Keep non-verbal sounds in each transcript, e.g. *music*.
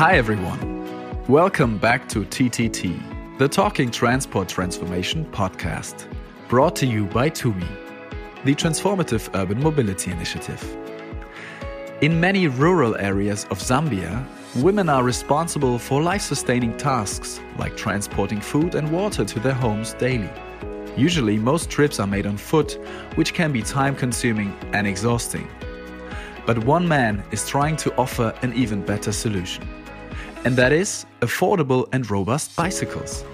Hi, everyone. Welcome back to TTT, the Talking Transport Transformation podcast, brought to you by TUMI, the Transformative Urban Mobility Initiative. In many rural areas of Zambia, women are responsible for life sustaining tasks like transporting food and water to their homes daily. Usually, most trips are made on foot, which can be time consuming and exhausting. But one man is trying to offer an even better solution and that is affordable and robust bicycles.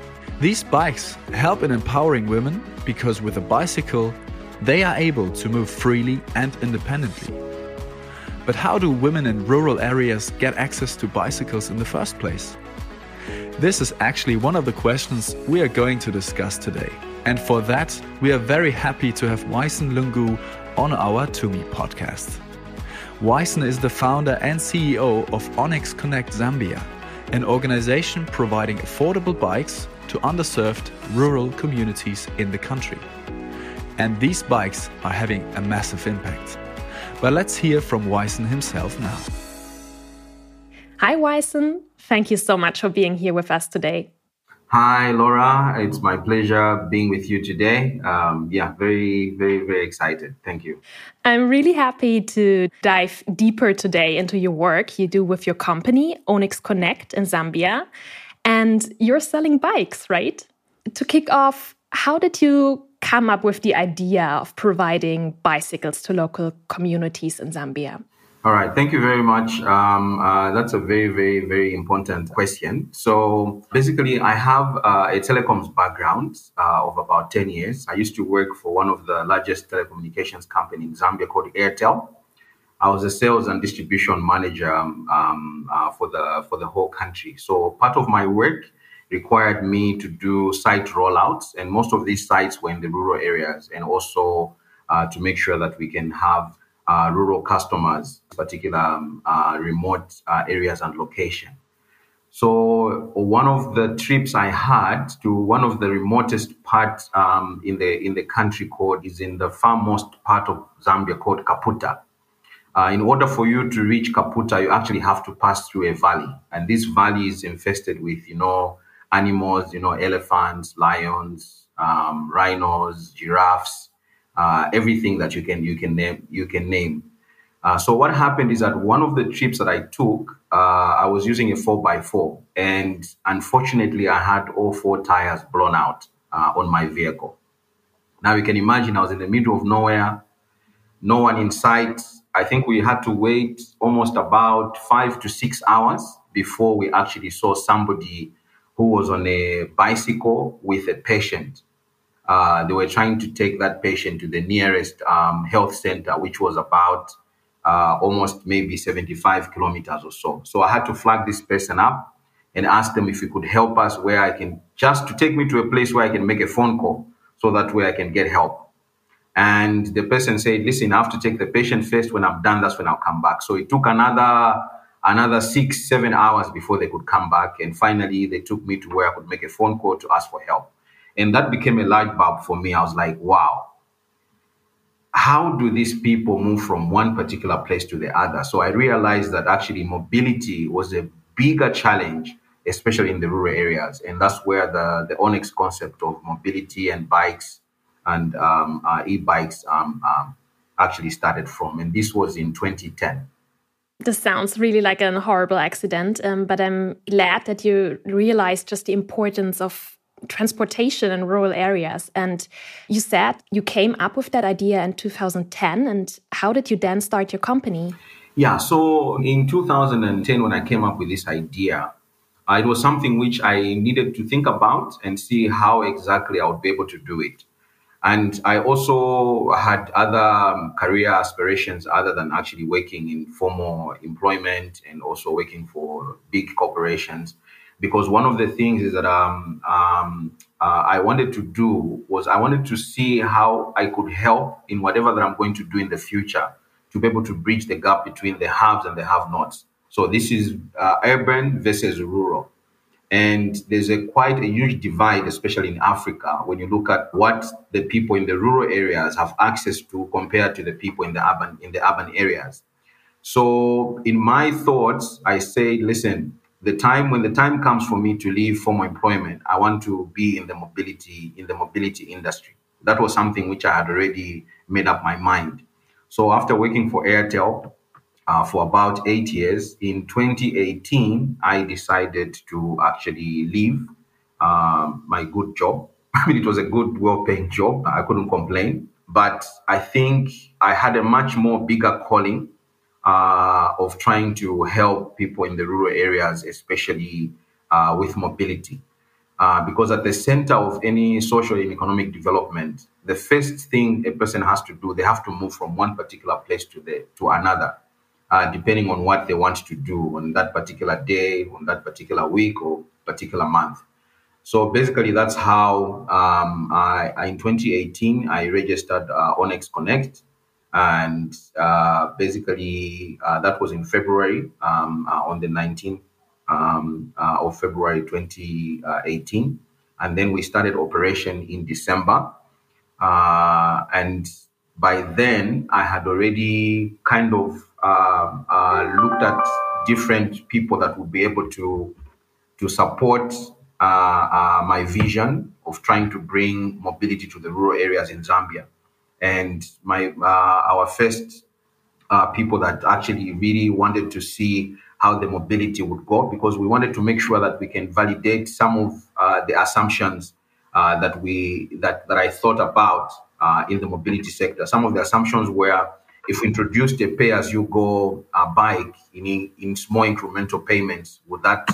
These bikes help in empowering women because with a bicycle, they are able to move freely and independently. But how do women in rural areas get access to bicycles in the first place? This is actually one of the questions we are going to discuss today. And for that, we are very happy to have Wyson Lungu on our TUMI podcast. Wyson is the founder and CEO of Onyx Connect Zambia, an organization providing affordable bikes to underserved rural communities in the country. And these bikes are having a massive impact. But let's hear from Wyson himself now. Hi, Wyson. Thank you so much for being here with us today. Hi, Laura. It's my pleasure being with you today. Um, yeah, very, very, very excited. Thank you. I'm really happy to dive deeper today into your work you do with your company, Onyx Connect in Zambia. And you're selling bikes, right? To kick off, how did you come up with the idea of providing bicycles to local communities in Zambia? All right, thank you very much. Um, uh, that's a very, very, very important question. So basically, I have uh, a telecoms background uh, of about 10 years. I used to work for one of the largest telecommunications company in Zambia called Airtel. I was a sales and distribution manager um, um uh, for the for the whole country. So part of my work required me to do site rollouts, and most of these sites were in the rural areas, and also uh, to make sure that we can have uh, rural customers, particular um, uh, remote uh, areas and location. So one of the trips I had to one of the remotest parts um, in the in the country called is in the farmost part of Zambia called Kaputa. Uh, in order for you to reach Kaputa, you actually have to pass through a valley, and this valley is infested with you know animals, you know elephants, lions, um, rhinos, giraffes, uh, everything that you can you can name you can name. Uh, so what happened is that one of the trips that I took, uh, I was using a four x four, and unfortunately, I had all four tires blown out uh, on my vehicle. Now you can imagine I was in the middle of nowhere, no one in sight. I think we had to wait almost about five to six hours before we actually saw somebody who was on a bicycle with a patient uh, they were trying to take that patient to the nearest um, health center, which was about uh, almost maybe 75 kilometers or so. So I had to flag this person up and ask them if he could help us where I can just to take me to a place where I can make a phone call so that way I can get help. And the person said, listen, I have to take the patient first. When I'm done, that's when I'll come back. So it took another another six, seven hours before they could come back. And finally, they took me to where I could make a phone call to ask for help. And that became a light bulb for me. I was like, wow, how do these people move from one particular place to the other? So I realized that actually mobility was a bigger challenge, especially in the rural areas. And that's where the, the Onyx concept of mobility and bikes and um, uh, e bikes um, um, actually started from. And this was in 2010. This sounds really like a horrible accident, um, but I'm glad that you realized just the importance of transportation in rural areas. And you said you came up with that idea in 2010. And how did you then start your company? Yeah, so in 2010, when I came up with this idea, uh, it was something which I needed to think about and see how exactly I would be able to do it. And I also had other um, career aspirations other than actually working in formal employment and also working for big corporations because one of the things is that um, um, uh, I wanted to do was I wanted to see how I could help in whatever that I'm going to do in the future to be able to bridge the gap between the haves and the have-nots. So this is uh, urban versus rural. And there's a quite a huge divide, especially in Africa, when you look at what the people in the rural areas have access to compared to the people in the urban in the urban areas. So in my thoughts, I say, listen, the time when the time comes for me to leave formal employment, I want to be in the mobility in the mobility industry. That was something which I had already made up my mind. So after working for Airtel uh, for about eight years, in 2018, I decided to actually leave um, my good job. *laughs* I mean, it was a good, well-paying job. I couldn't complain, but I think I had a much more bigger calling uh, of trying to help people in the rural areas, especially uh, with mobility. Uh, because at the center of any social and economic development, the first thing a person has to do, they have to move from one particular place to the to another, uh, depending on what they want to do on that particular day, on that particular week, or particular month. So basically, that's how um, I, in 2018 I registered uh, Onyx Connect, and uh, basically uh, that was in February um, uh, on the 19th um, uh, of February 2018, and then we started operation in December, uh, and by then I had already kind of looked at different people that would be able to to support my vision of trying to bring mobility to the rural areas in Zambia. And my uh, our first people that actually really wanted to see how the mobility would go because we wanted to make sure that we can validate some of uh, the assumptions uh, that we that, that I thought about uh, in the mobility sector. Some of the assumptions were if we introduced a pay-as-you-go bike in in small incremental payments, would that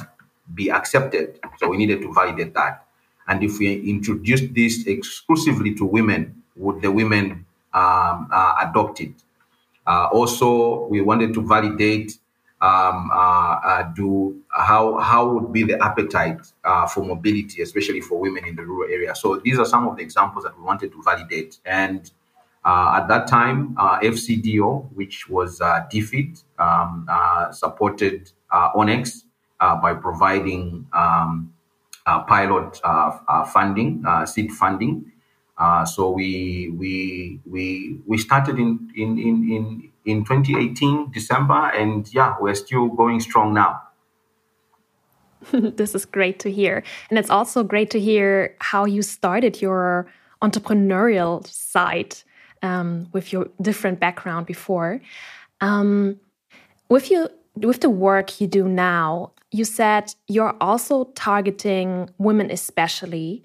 be accepted. So we needed to validate that. And if we introduce this exclusively to women, would the women um, uh, adopt it? Uh, also, we wanted to validate um, uh, uh do how how would be the appetite uh, for mobility, especially for women in the rural area. So these are some of the examples that we wanted to validate. And at that time, FCDO, which was uh, DFID, um, supported Onyx by providing um, pilot funding, seed funding. So we we we we started in in in in 2018 December, and yeah, we're still going strong now. *laughs* this is great to hear, and it's also great to hear how you started your entrepreneurial side um, with your different background before. Um, with you with the work you do now, you said you're also targeting women, especially.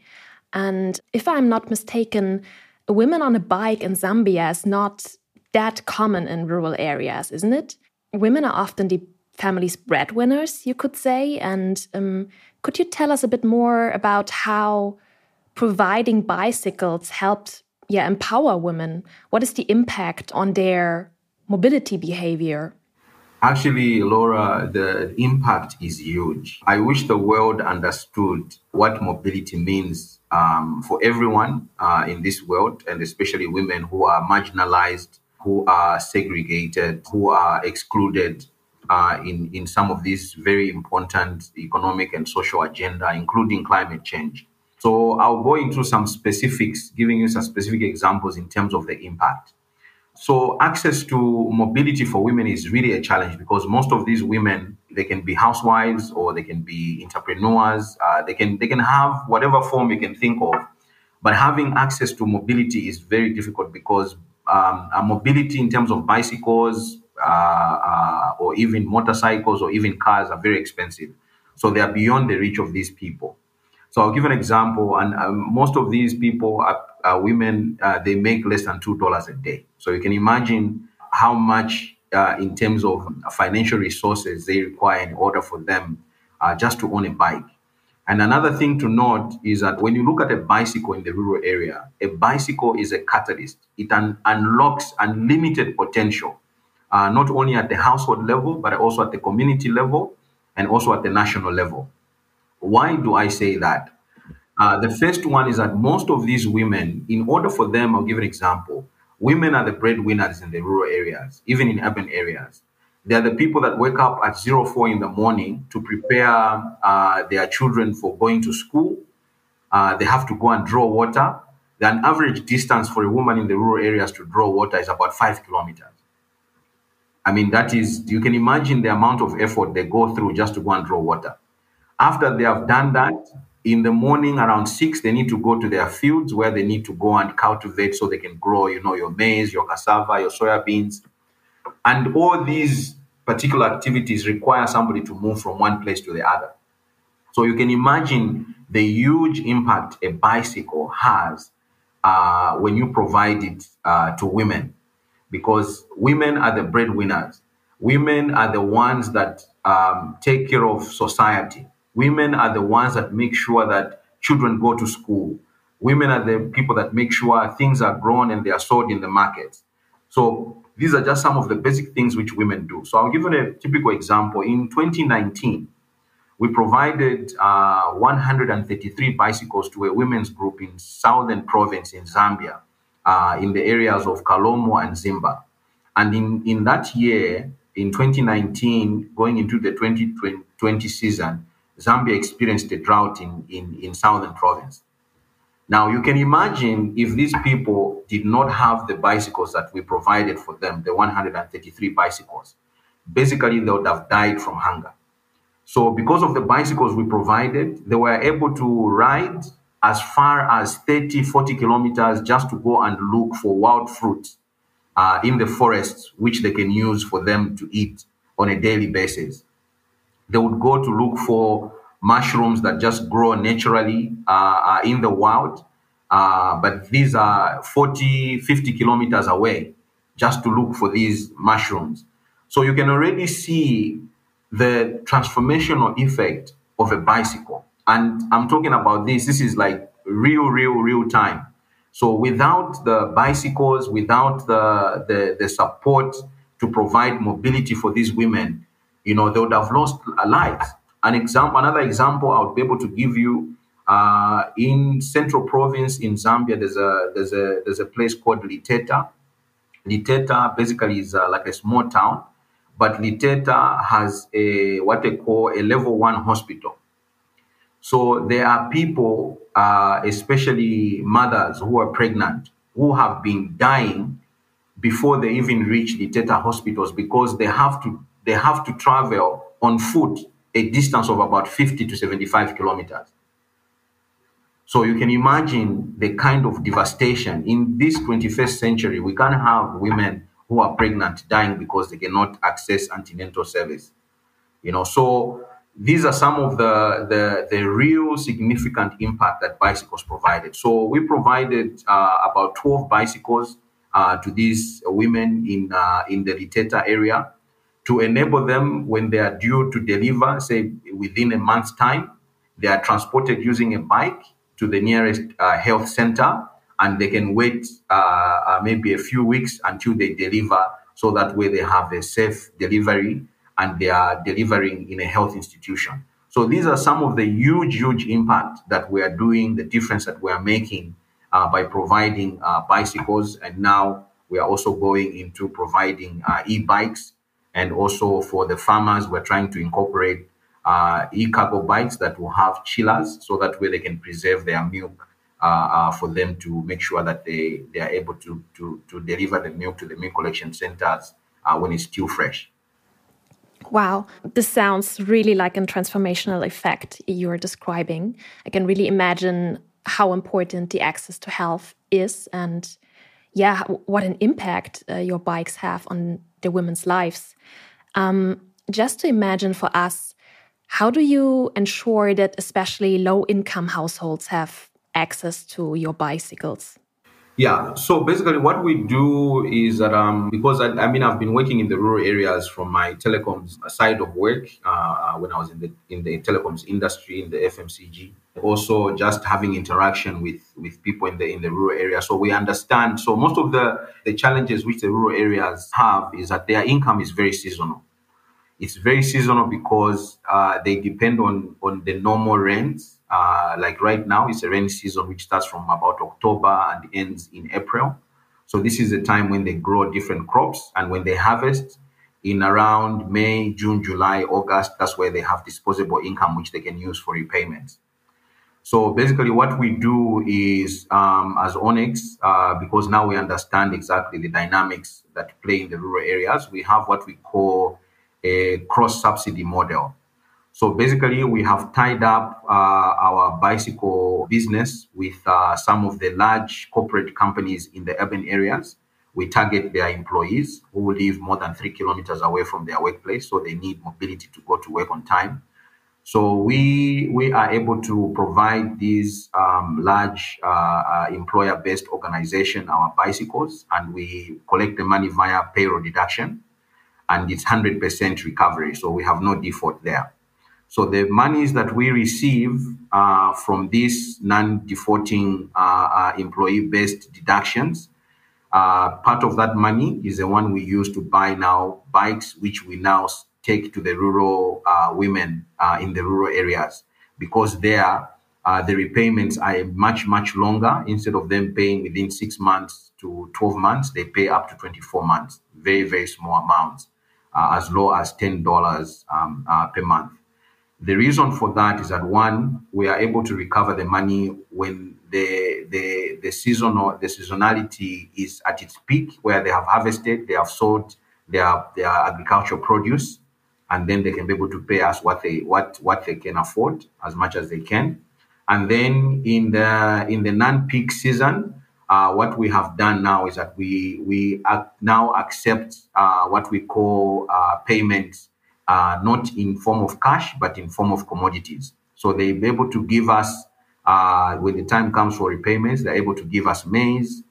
And if I'm not mistaken, women on a bike in Zambia is not that common in rural areas, isn't it? Women are often the family's breadwinners, you could say. And um, could you tell us a bit more about how providing bicycles helped yeah, empower women? What is the impact on their mobility behavior? Actually, Laura, the impact is huge. I wish the world understood what mobility means um, for everyone uh, in this world, and especially women who are marginalized, who are segregated, who are excluded uh, in, in some of these very important economic and social agenda, including climate change. So I'll go into some specifics, giving you some specific examples in terms of the impact. So access to mobility for women is really a challenge because most of these women they can be housewives or they can be entrepreneurs. Uh, they can they can have whatever form you can think of, but having access to mobility is very difficult because um, mobility in terms of bicycles uh, uh, or even motorcycles or even cars are very expensive. So they are beyond the reach of these people. So I'll give an example, and um, most of these people are, are women. Uh, they make less than two dollars a day. So you can imagine how much, uh, in terms of financial resources, they require in order for them uh, just to own a bike. And another thing to note is that when you look at a bicycle in the rural area, a bicycle is a catalyst. It un- unlocks unlimited potential, uh, not only at the household level, but also at the community level and also at the national level. Why do I say that? Uh, the first one is that most of these women, in order for them, I'll give an example. Women are the breadwinners in the rural areas, even in urban areas. They're the people that wake up at zero four in the morning to prepare uh, their children for going to school. Uh, they have to go and draw water. The average distance for a woman in the rural areas to draw water is about five kilometers. I mean, that is, you can imagine the amount of effort they go through just to go and draw water. After they have done that, in the morning around six, they need to go to their fields where they need to go and cultivate so they can grow, you know, your maize, your cassava, your soya beans. And all these particular activities require somebody to move from one place to the other. So you can imagine the huge impact a bicycle has uh, when you provide it uh, to women, because women are the breadwinners. Women are the ones that um, take care of society. Women are the ones that make sure that children go to school. Women are the people that make sure things are grown and they are sold in the market. So these are just some of the basic things which women do. So I'll give you a typical example. In 2019, we provided uh, 133 bicycles to a women's group in southern province in Zambia, uh, in the areas of Kalomo and Zimba. And in, in that year, in 2019, going into the 2020 season, Zambia experienced a drought in, in, in southern province. Now, you can imagine if these people did not have the bicycles that we provided for them, the 133 bicycles, basically they would have died from hunger. So, because of the bicycles we provided, they were able to ride as far as 30, 40 kilometers just to go and look for wild fruit uh, in the forests, which they can use for them to eat on a daily basis. They would go to look for mushrooms that just grow naturally uh, in the wild. Uh, but these are 40, 50 kilometers away just to look for these mushrooms. So you can already see the transformational effect of a bicycle. And I'm talking about this, this is like real, real, real time. So without the bicycles, without the, the, the support to provide mobility for these women, you know, they would have lost lives. An example, another example I would be able to give you uh, in Central Province in Zambia. There's a there's a there's a place called Liteta. Liteta basically is uh, like a small town, but Liteta has a what they call a level one hospital. So there are people, uh, especially mothers who are pregnant, who have been dying before they even reach Liteta hospitals because they have to they have to travel on foot a distance of about 50 to 75 kilometers. So you can imagine the kind of devastation in this 21st century. We can't have women who are pregnant dying because they cannot access antenatal service. You know, so these are some of the, the, the real significant impact that bicycles provided. So we provided uh, about 12 bicycles uh, to these women in, uh, in the Liteta area to enable them when they are due to deliver, say within a month's time, they are transported using a bike to the nearest uh, health center and they can wait uh, uh, maybe a few weeks until they deliver so that way they have a safe delivery and they are delivering in a health institution. So these are some of the huge, huge impact that we are doing, the difference that we are making uh, by providing uh, bicycles. And now we are also going into providing uh, e-bikes and also for the farmers, we're trying to incorporate uh, e-cargo bikes that will have chillers so that way they can preserve their milk uh, uh, for them to make sure that they, they are able to, to, to deliver the milk to the milk collection centers uh, when it's still fresh. Wow, this sounds really like a transformational effect you're describing. I can really imagine how important the access to health is and yeah, what an impact uh, your bikes have on the women's lives. Um, just to imagine for us, how do you ensure that especially low income households have access to your bicycles? Yeah, so basically, what we do is that um, because I, I, mean I've been working in the rural areas from my telecoms side of work uh, uh when I was in the in the telecoms industry in the FMCG. Also, just having interaction with with people in the in the rural area, so we understand. So most of the the challenges which the rural areas have is that their income is very seasonal. It's very seasonal because uh, they depend on on the normal rents uh, like right now, it's a rainy season which starts from about October and ends in April. So this is the time when they grow different crops, and when they harvest in around May, June, July, August, that's where they have disposable income which they can use for repayments. So basically, what we do is, um, as Onyx, uh, because now we understand exactly the dynamics that play in the rural areas, we have what we call a cross subsidy model. So basically, we have tied up uh, our bicycle business with uh, some of the large corporate companies in the urban areas. We target their employees who live more than three kilometers away from their workplace, so they need mobility to go to work on time. So we we are able to provide these um, large uh, uh, employer-based organization our bicycles, and we collect the money via payroll deduction, and it's hundred percent recovery. So we have no default there. So the monies that we receive uh, from these non-defaulting uh, uh, employee-based deductions, uh, part of that money is the one we use to buy now bikes, which we now take to the rural uh, women uh, in the rural areas. Because there uh, the repayments are much much longer. Instead of them paying within six months to 12 months they pay up to 24 months. Very very small amounts as low as $10 um, uh, per month. The reason for that is that one we are able to recover the money when the the the seasonal the seasonality is at its peak where they have harvested they have sold their their agricultural produce and then they can be able to pay us what they what what they can afford as much as they can. And then in the in the non-peak season, uh, what we have done now is that we we now accept uh, what we call uh, payments uh, not in form of cash but in form of commodities. So they be able to give us uh, when the time comes for repayments, they're able to give us maize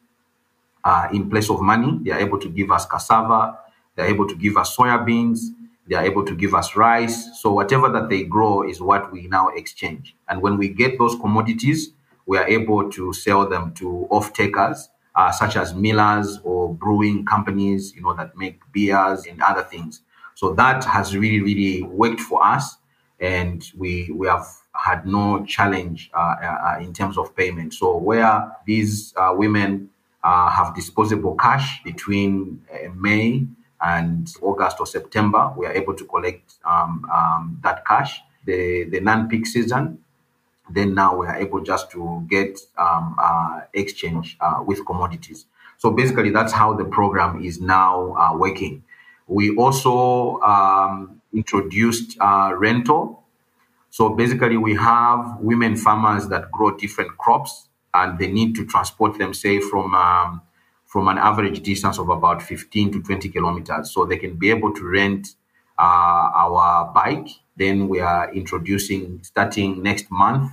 uh, in place of money. They are able to give us cassava. They're able to give us soybeans they are able to give us rice. So whatever that they grow is what we now exchange. And when we get those commodities, we are able to sell them to off-takers, uh, such as millers or brewing companies, you know, that make beers and other things. So that has really, really worked for us, and we we have had no challenge uh, uh, in terms of payment. So where these uh, women uh, have disposable cash between uh, May and August or September, we are able to collect um, um, that cash. The, the non-peak season, then now we are able just to get um, uh, exchange uh, with commodities. So basically, that's how the program is now uh, working. We also um, introduced uh, rental. So basically, we have women farmers that grow different crops and they need to transport them, say, from um, from an average distance of about 15 to 20 kilometers. So they can be able to rent uh, our bike. Then we are introducing, starting next month,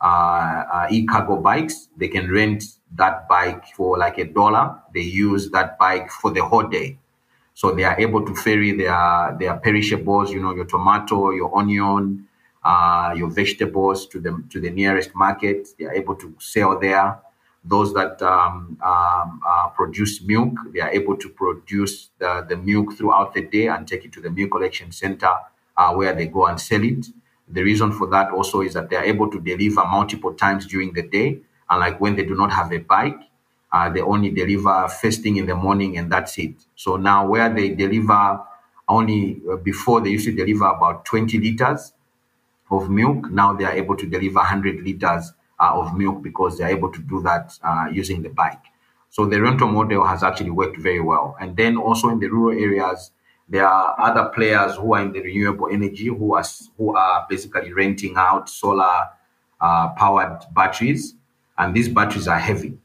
uh, uh, e-cargo bikes. They can rent that bike for like a dollar. They use that bike for the whole day. So they are able to ferry their, their perishables, you know, your tomato, your onion, uh, your vegetables to the, to the nearest market. They are able to sell there those that um, um, uh, produce milk, they are able to produce the, the milk throughout the day and take it to the milk collection center uh, where they go and sell it. The reason for that also is that they are able to deliver multiple times during the day. And like when they do not have a bike, uh, they only deliver first thing in the morning and that's it. So now where they deliver only uh, before they used to deliver about 20 liters of milk, now they are able to deliver 100 liters of milk because they're able to do that uh, using the bike. So the rental model has actually worked very well. And then also in the rural areas, there are other players who are in the renewable energy who are who are basically renting out solar uh, powered batteries, and these batteries are heavy.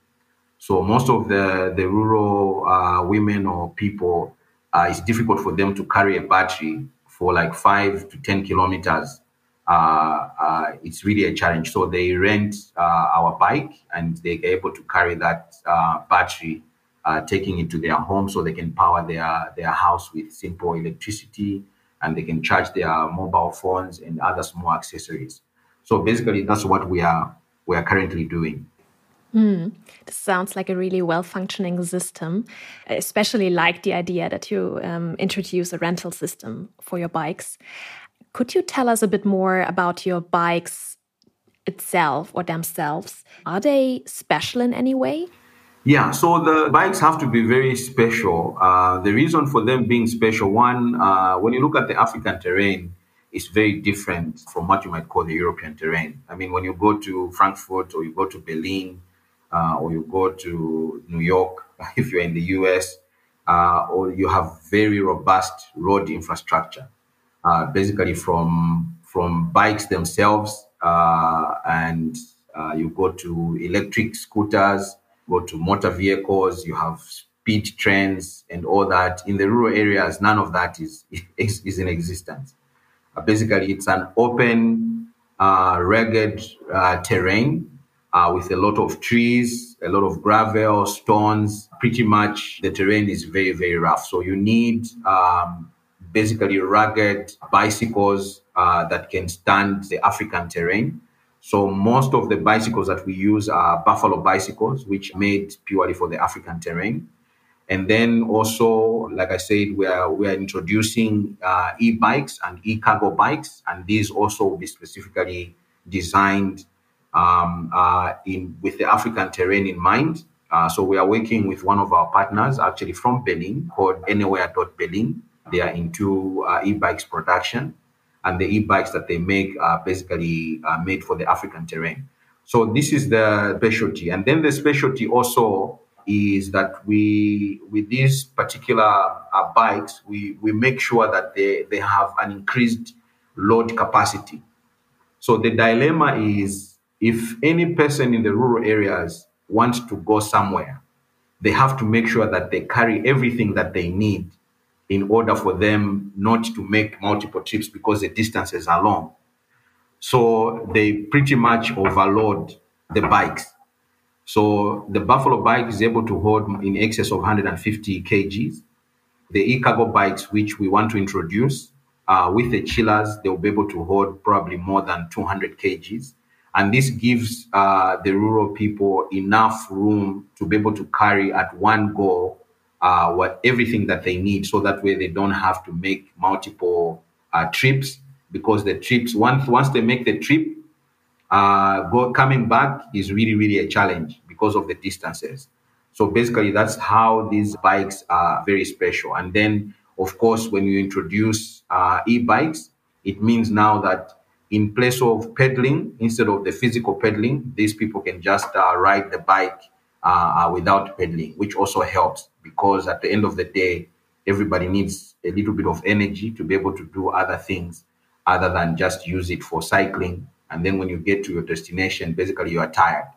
So most of the the rural uh, women or people, uh, it's difficult for them to carry a battery for like five to ten kilometers uh, uh, it's really a challenge. So they rent uh, our bike and they're able to carry that battery, taking it to their home so they can power their, their house with simple electricity and they can charge their mobile phones and other small accessories. So basically, that's what we are we are currently doing. Mm, this sounds like a really well functioning system. I especially like the idea that you um, introduce a rental system for your bikes. Could you tell us a bit more about your bikes itself or themselves? Are they special in any way? Yeah, so the bikes have to be very special. Uh, the reason for them being special, one, uh, when you look at the African terrain, is very different from what you might call the European terrain. I mean, when you go to Frankfurt or you go to Berlin uh, or you go to New York, *laughs* if you're in the US, uh, or you have very robust road infrastructure, uh, basically from from bikes themselves, uh, and uh, you go to electric scooters, go to motor vehicles, you have speed trains and all that. In the rural areas, none of that is *laughs* is, is in existence. Uh, basically, it's an open, uh, rugged terrain with a lot of trees, a lot of gravel, stones. Pretty much the terrain is very, very rough. So you need um, basically rugged bicycles uh, that can stand the African terrain. So most of the bicycles that we use are buffalo bicycles, which made purely for the African terrain. And then also, like I said, we are we are introducing uh, e-bikes and e-cargo bikes, and these also will be specifically designed um, uh, in with the African terrain in mind. Uh, so we are working with one of our partners, actually from Berlin, called Anywhere.Berlin. They are into uh, e-bikes production, and the e-bikes that they make are basically uh, made for the African terrain. So this is the specialty, and then the specialty also is that we with these particular uh, bikes we we make sure that they they have an increased load capacity so the dilemma is if any person in the rural areas wants to go somewhere they have to make sure that they carry everything that they need in order for them not to make multiple trips because the distances are long so they pretty much overload the bikes so the Buffalo bike is able to hold in excess of 150 kgs. The e-cargo bikes, which we want to introduce, uh, with the chillers, they'll be able to hold probably more than 200 kgs. And this gives uh, the rural people enough room to be able to carry at one go uh, what everything that they need, so that way they don't have to make multiple uh, trips. Because the trips once once they make the trip, uh, go, coming back is really, really a challenge because of the distances. So basically, that's how these bikes are very special. And then, of course, when you introduce uh, e-bikes, it means now that in place of pedaling, instead of the physical pedaling, these people can just uh, ride the bike uh, uh, without pedaling, which also helps because at the end of the day, everybody needs a little bit of energy to be able to do other things other than just use it for cycling. And then when you get to your destination basically you are tired.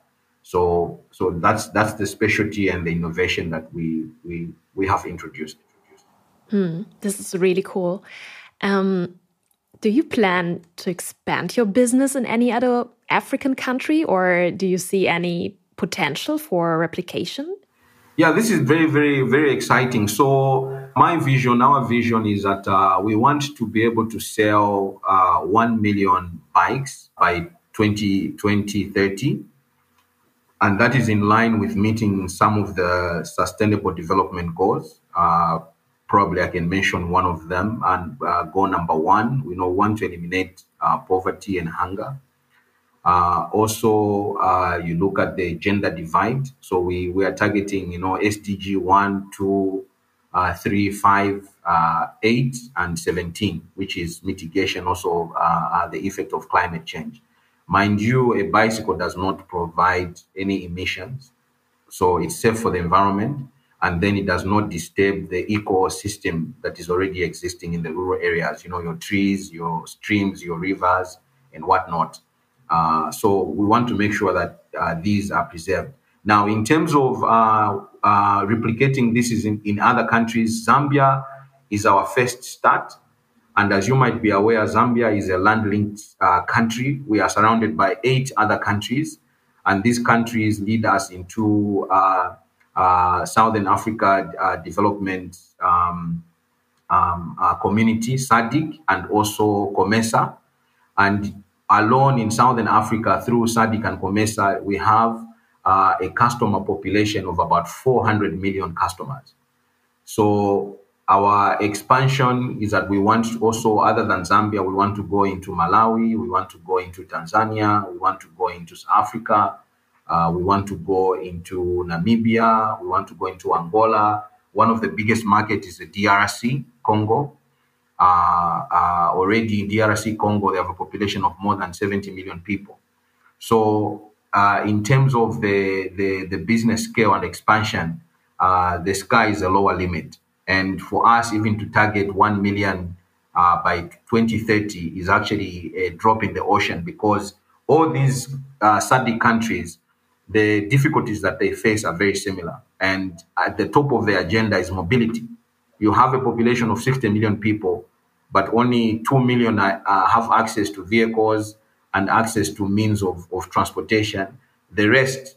So so that's that's the specialty and the innovation that we we we have introduced. Hmm, this is really cool. Um, do you plan to expand your business in any other african country or do you see any potential for replication yeah, this is very, very, very exciting. So, my vision, our vision is that uh, we want to be able to sell uh, 1 million bikes by 2020 30. And that is in line with meeting some of the sustainable development goals. Uh, probably I can mention one of them. And uh, goal number one, we know, want to eliminate uh, poverty and hunger. Uh, also, uh, you look at the gender divide. So we, we are targeting, you know, SDG 1, 2, uh, 3, 5, uh, 8, and 17, which is mitigation also uh, uh, the effect of climate change. Mind you, a bicycle does not provide any emissions. So it's safe for the environment. And then it does not disturb the ecosystem that is already existing in the rural areas, you know, your trees, your streams, your rivers, and whatnot. Uh, so we want to make sure that uh, these are preserved. Now, in terms of uh, uh, replicating this is in, in other countries, Zambia is our first start. And as you might be aware, Zambia is a land-linked uh, country. We are surrounded by eight other countries, and these countries lead us into Southern Africa Development um, um, Community, SADC, and also COMESA. And alone in Southern Africa through SADC and COMESA, we have uh, a customer population of about 400 million customers. So our expansion is that we want also, other than Zambia, we want to go into Malawi, we want to go into Tanzania, we want to go into South Africa, uh, we want to go into Namibia, we want to go into Angola. One of the biggest markets is the DRC, Congo. Uh, uh, already in DRC Congo, they have a population of more than 70 million people. So, uh, in terms of the, the, the, business scale and expansion, the sky is a lower limit. And for us, even to target 1 million uh, by 2030 is actually a drop in the ocean because all these uh, SADC countries, the difficulties that they face are very similar. And at the top of the agenda is mobility you have a population of 60 million people, but only 2 million uh, have access to vehicles and access to means of, of transportation. The rest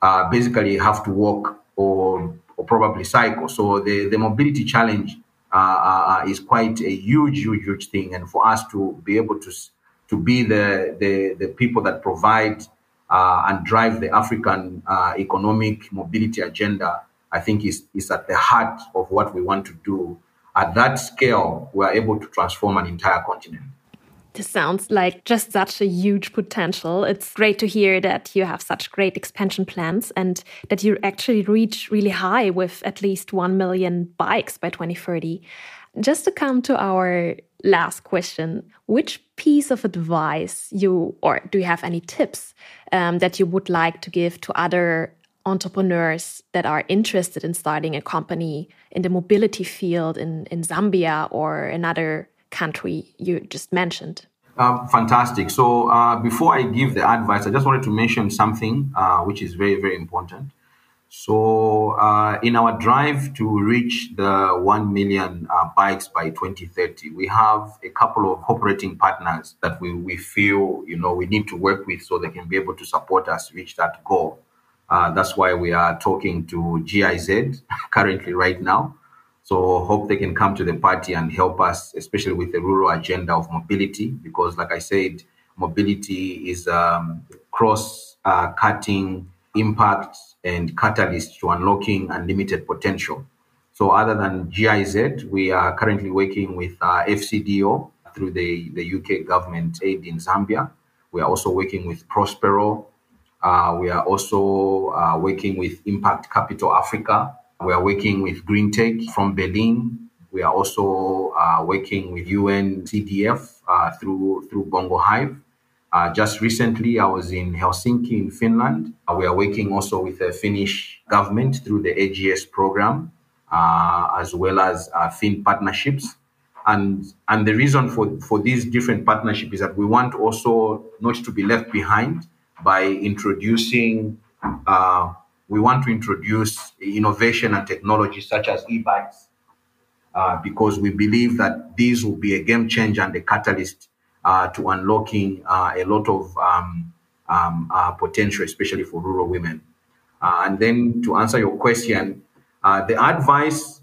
uh, basically have to walk or, or probably cycle. So the, the mobility challenge uh, uh, is quite a huge, huge, huge thing. And for us to be able to, to be the, the, the people that provide uh, and drive the African uh, economic mobility agenda I think is, is at the heart of what we want to do. At that scale, we are able to transform an entire continent. This sounds like just such a huge potential. It's great to hear that you have such great expansion plans and that you actually reach really high with at least 1 million bikes by 2030. Just to come to our last question, which piece of advice you, or do you have any tips um, that you would like to give to other entrepreneurs that are interested in starting a company in the mobility field in, in Zambia or another country you just mentioned? Uh, fantastic. So, uh, before I give the advice, I just wanted to mention something uh, which is very, very important. So, uh, in our drive to reach the 1 million uh, bikes by 2030, we have a couple of operating partners that we, we feel, you know, we need to work with so they can be able to support us reach that goal. Uh, that's why we are talking to GIZ *laughs* currently right now. So hope they can come to the party and help us, especially with the rural agenda of mobility, because like I said, mobility is um, cross-cutting uh, impact and catalyst to unlocking unlimited potential. So other than GIZ, we are currently working with uh, FCDO through the, the UK government aid in Zambia. We are also working with Prospero uh, we are also uh, working with Impact Capital Africa. We are working with Green Tech from Berlin. We are also uh, working with UN CDF uh, through through Bongo Hive. Uh, just recently, I was in Helsinki in Finland. Uh, we are working also with the Finnish government through the AGS program, as well as Fin partnerships. And and the reason for for these different partnerships is that we want also not to be left behind by introducing, uh, we want to introduce innovation and technology such as e-bikes, uh, because we believe that these will be a game changer and a catalyst uh, to unlocking uh, a lot of um, um, uh, potential, especially for rural women. Uh, and then to answer your question, the advice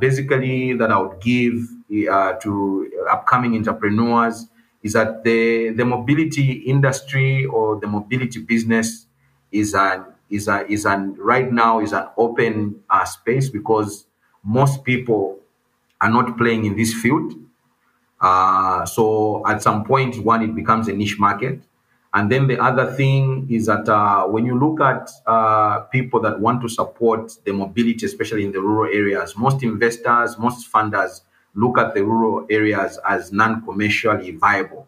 basically that I would give to upcoming entrepreneurs is that the, the mobility industry or the mobility business is an is a, is an right now is an open uh, space because most people are not playing in this field. Uh, so at some point, one it becomes a niche market, and then the other thing is that uh, when you look at uh, people that want to support the mobility, especially in the rural areas, most investors, most funders look at the rural areas as non-commercially viable.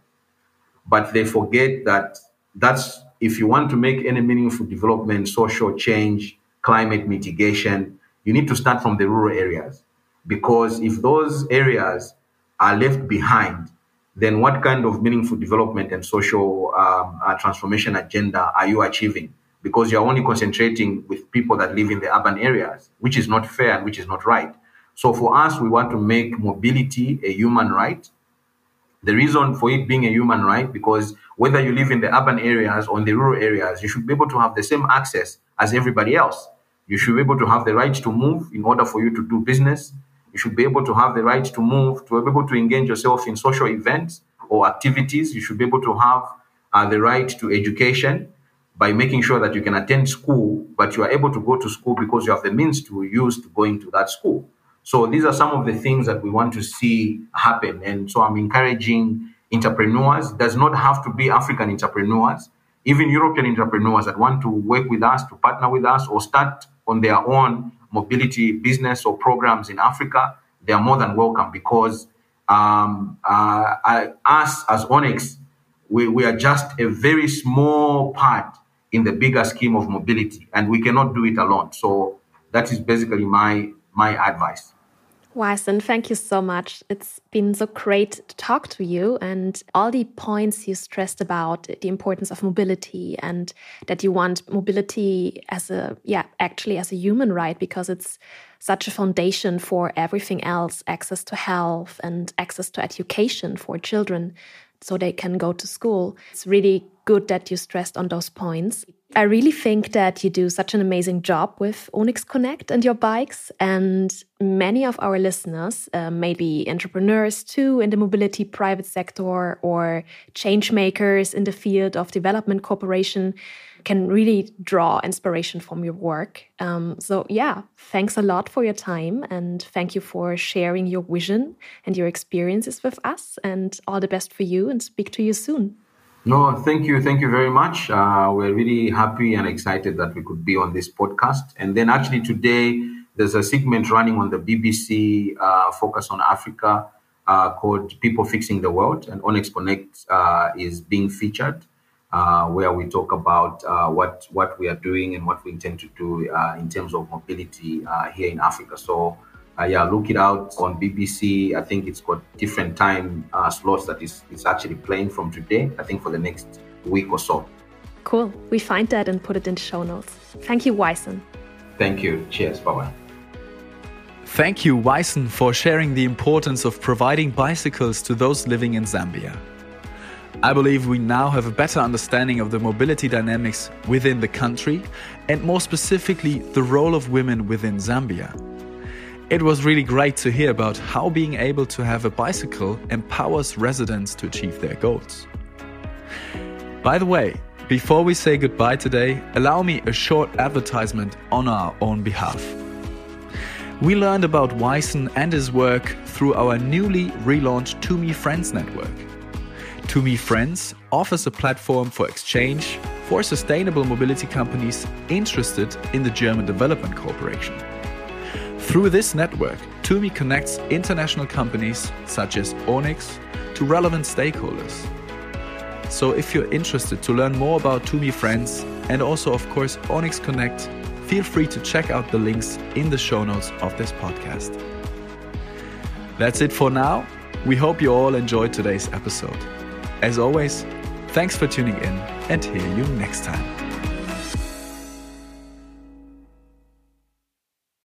But they forget that that's if you want to make any meaningful development, social change, climate mitigation, you need to start from the rural areas. Because if those areas are left behind, then what kind of meaningful development and social um, uh, transformation agenda are you achieving? Because you're only concentrating with people that live in the urban areas, which is not fair and which is not right. So for us, we want to make mobility a human right. The reason for it being a human right, because whether you live in the urban areas or in the rural areas, you should be able to have the same access as everybody else. You should be able to have the right to move in order for you to do business. You should be able to have the right to move, to be able to engage yourself in social events or activities. You should be able to have uh, the right to education by making sure that you can attend school, but you are able to go to school because you have the means to use to going to that school. So these are some of the things that we want to see happen. And so I'm encouraging entrepreneurs, does not have to be African entrepreneurs, even European entrepreneurs that want to work with us, to partner with us, or start on their own mobility business or programs in Africa, they are more than welcome because um, uh, I, us as Onyx, we, we are just a very small part in the bigger scheme of mobility, and we cannot do it alone. So that is basically my my advice. Wyson, thank you so much. It's been so great to talk to you and all the points you stressed about the importance of mobility and that you want mobility as a, yeah, actually as a human right because it's such a foundation for everything else access to health and access to education for children so they can go to school. It's really good that you stressed on those points. I really think that you do such an amazing job with Onyx Connect and your bikes. And many of our listeners, uh, maybe entrepreneurs too in the mobility private sector or change makers in the field of development cooperation, can really draw inspiration from your work. Um, so, yeah, thanks a lot for your time and thank you for sharing your vision and your experiences with us. And all the best for you and speak to you soon. No, thank you. Thank you very much. Uh, we're really happy and excited that we could be on this podcast. And then actually today, there's a segment running on the BBC uh, Focus on Africa uh, called People Fixing the World. And Onyx Connect uh, is being featured, uh, where we talk about uh, what, what we are doing and what we intend to do in terms of mobility here in Africa. So uh, yeah, look it out on BBC. I think it's got different time uh, slots that is it's actually playing from today. I think for the next week or so. Cool. We find that and put it in the show notes. Thank you, Wyson. Thank you. Cheers. Bye bye. Thank you, Wyson, for sharing the importance of providing bicycles to those living in Zambia. I believe we now have a better understanding of the mobility dynamics within the country and more specifically the role of women within Zambia. It was really great to hear about how being able to have a bicycle empowers residents to achieve their goals. By the way, before we say goodbye today, allow me a short advertisement on our own behalf. We learned about Wyson and his work through our newly relaunched TUMI Friends network. TUMI Friends offers a platform for exchange for sustainable mobility companies interested in the German Development Cooperation. Through this network, TUMI connects international companies such as Onyx to relevant stakeholders. So if you're interested to learn more about TUMI Friends and also, of course, Onyx Connect, feel free to check out the links in the show notes of this podcast. That's it for now. We hope you all enjoyed today's episode. As always, thanks for tuning in and hear you next time.